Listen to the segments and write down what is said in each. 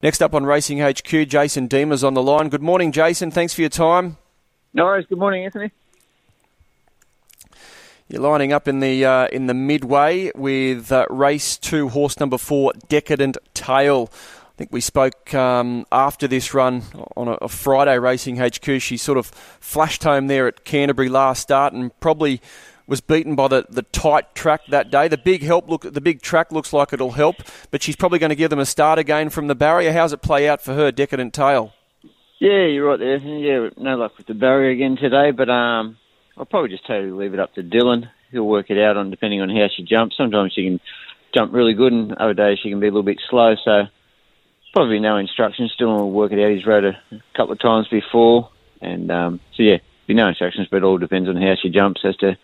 Next up on Racing HQ, Jason Deamer's on the line. Good morning, Jason. Thanks for your time. No worries. Good morning, Anthony. You're lining up in the uh, in the midway with uh, race two, horse number four, Decadent Tail. I think we spoke um, after this run on a, a, Friday Racing HQ. She sort of flashed home there at Canterbury last start and probably was beaten by the, the tight track that day. The big help look the big track looks like it'll help, but she's probably going to give them a start again from the barrier. How's it play out for her, Decadent Tail? Yeah, you're right there. Yeah, no luck with the barrier again today, but um, I'll probably just totally leave it up to Dylan. He'll work it out on depending on how she jumps. Sometimes she can jump really good, and other days she can be a little bit slow. So probably no instructions. Dylan will work it out. He's rode a couple of times before, and um, so yeah, be no instructions, but it all depends on how she jumps as to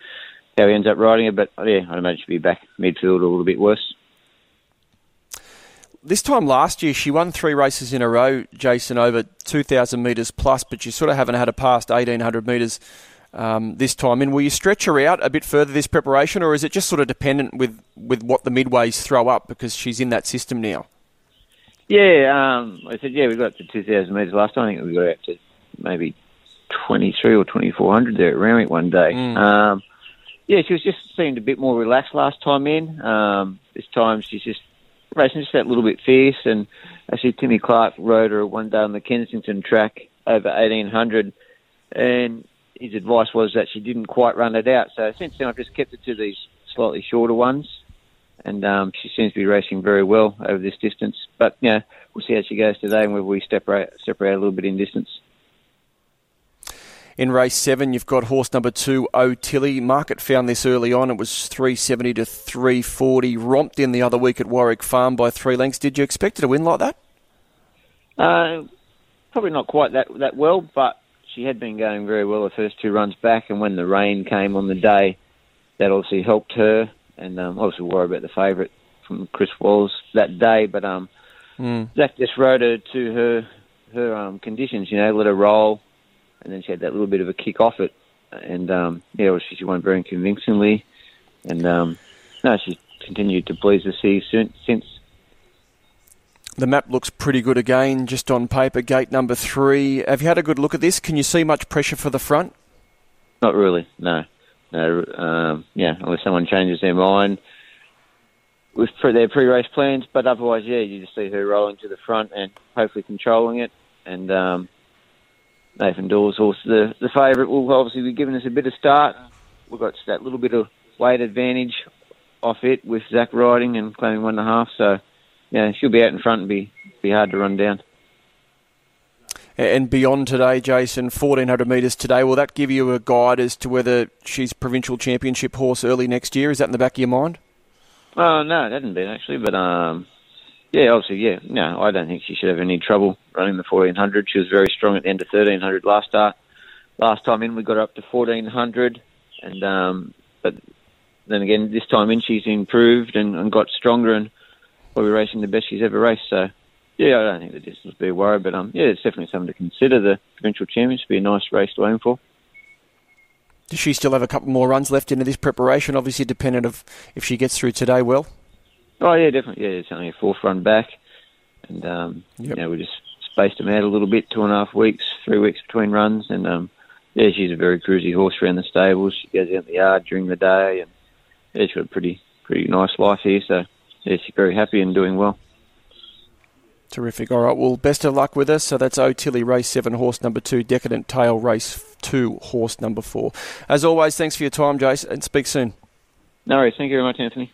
how he ends up riding it. But yeah, I'd imagine she'll be back midfield a little bit worse. This time last year, she won three races in a row, Jason, over 2,000 metres plus, but you sort of haven't had a past 1,800 metres um, this time. And will you stretch her out a bit further this preparation, or is it just sort of dependent with, with what the midways throw up because she's in that system now? Yeah, um, I said, yeah, we got to 2,000 metres last time. I think we got out to maybe 23 or 2,400 there at Randwick one day. Mm. Um, yeah, she was just seemed a bit more relaxed last time in. Um, this time she's just racing just that little bit fierce. And actually, Timmy Clark rode her one day on the Kensington track over 1800, and his advice was that she didn't quite run it out. So since then, I've just kept it to these slightly shorter ones, and um, she seems to be racing very well over this distance. But yeah, we'll see how she goes today, and whether we separate separate a little bit in distance. In race seven, you've got horse number two, O'Tilly. Market found this early on. It was 370 to 340. Romped in the other week at Warwick Farm by three lengths. Did you expect her to win like that? Uh, probably not quite that that well, but she had been going very well the first two runs back. And when the rain came on the day, that obviously helped her. And um, obviously worry about the favourite from Chris Waller's that day. But um, mm. Zach just rode her to her her um, conditions. You know, let her roll and then she had that little bit of a kick off it, and um, yeah, obviously she won very convincingly, and um, no, she's continued to please the sea since. The map looks pretty good again, just on paper. Gate number three. Have you had a good look at this? Can you see much pressure for the front? Not really. No, no. Um, yeah, unless someone changes their mind with their pre-race plans, but otherwise, yeah, you just see her rolling to the front and hopefully controlling it. And um, Nathan Dawes horse, the the favourite, will obviously be giving us a bit of start. We've got that little bit of weight advantage off it with Zach riding and claiming one and a half. So, yeah, she'll be out in front and be be hard to run down. And beyond today, Jason, 1400 metres today, will that give you a guide as to whether she's provincial championship horse early next year? Is that in the back of your mind? Oh, no, it hasn't been actually, but um, yeah, obviously, yeah. No, I don't think she should have any trouble running the 1400. She was very strong at the end of 1300 last start. Last time in, we got her up to 1400, and um, but then again, this time in, she's improved and, and got stronger and probably racing the best she's ever raced. So, yeah, I don't think the distance will be a worry, but um, yeah, it's definitely something to consider. The provincial championship be a nice race to aim for. Does she still have a couple more runs left into this preparation? Obviously, dependent of if she gets through today well. Oh yeah, definitely. Yeah, it's only a fourth run back, and um, yep. you know we just spaced them out a little bit, two and a half weeks, three weeks between runs, and um, yeah, she's a very cruisy horse around the stables. She goes out in the yard during the day, and yeah, she's got a pretty pretty nice life here. So yeah, she's very happy and doing well. Terrific. All right. Well, best of luck with us. So that's O'Tilly Race 7, horse number 2, Decadent Tail Race 2, horse number 4. As always, thanks for your time, Jason, and speak soon. No worries. Thank you very much, Anthony.